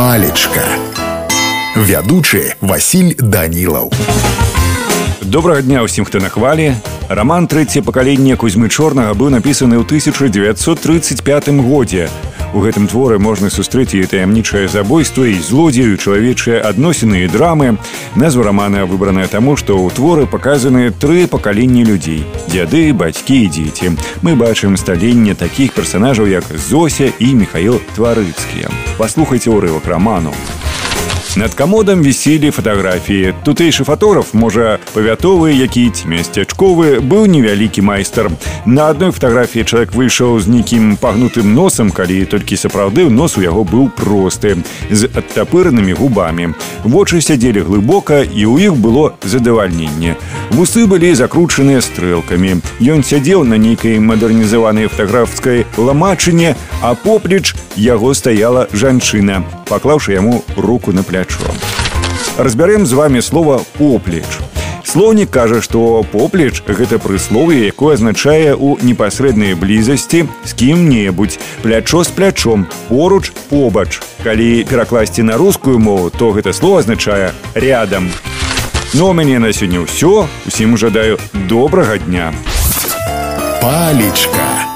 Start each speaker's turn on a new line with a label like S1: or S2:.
S1: палечка. Вядучы Васіль данілаў.
S2: Добрага дня ўсім хто на хвалі. Роман трэцяе пакаленне кузьмы чорнага быў напісаны ў 1935 годзе у гэтым творы можна сустрэць і таямнічае забойство і злодзею чалавечыя адносіны і драмы. Назва романа выбраная таму што ў творы паказаны тры пакаленні людзей дзяды бацькі і дзеці. Мы бачым сталенне такіх персонажаў як зося і михаил тварыцкія паслухайце ўрывак роману Над камодам віселі фатаграфіі. Тутэйшы фатограф, можа, павятовы, які ці мясцячковы, быў невялікі майстар. На адной фатаграфіі чалавек выйшаў з нейкім пагнутым носам, калі толькі сапраўды нос у яго быў просты, з адтапыранымі губамі. Вочы сядзелі глыбока і ў іх было задавальненне. Вусы былі закручаныя стрэлкамі. Ён сядзеў на нейкай мадэрнізаванай фатаграфскай ламачыне, а поплеч яго стаяла жанчына, паклаўшы яму руку на плячо. Разбярем з вами слова поплеч. Слоўнік кажа, што поплеч гэта прыслове, якое азначае ў непасрэднай блізасці з кім-небудзь, плячо з плячом, поруч побач. Калі перакласці на рускую мову, то гэта слово азначае рядам. Ну у мяне на сёння ўсё, усім жадаю добрага дня.
S1: Палечка.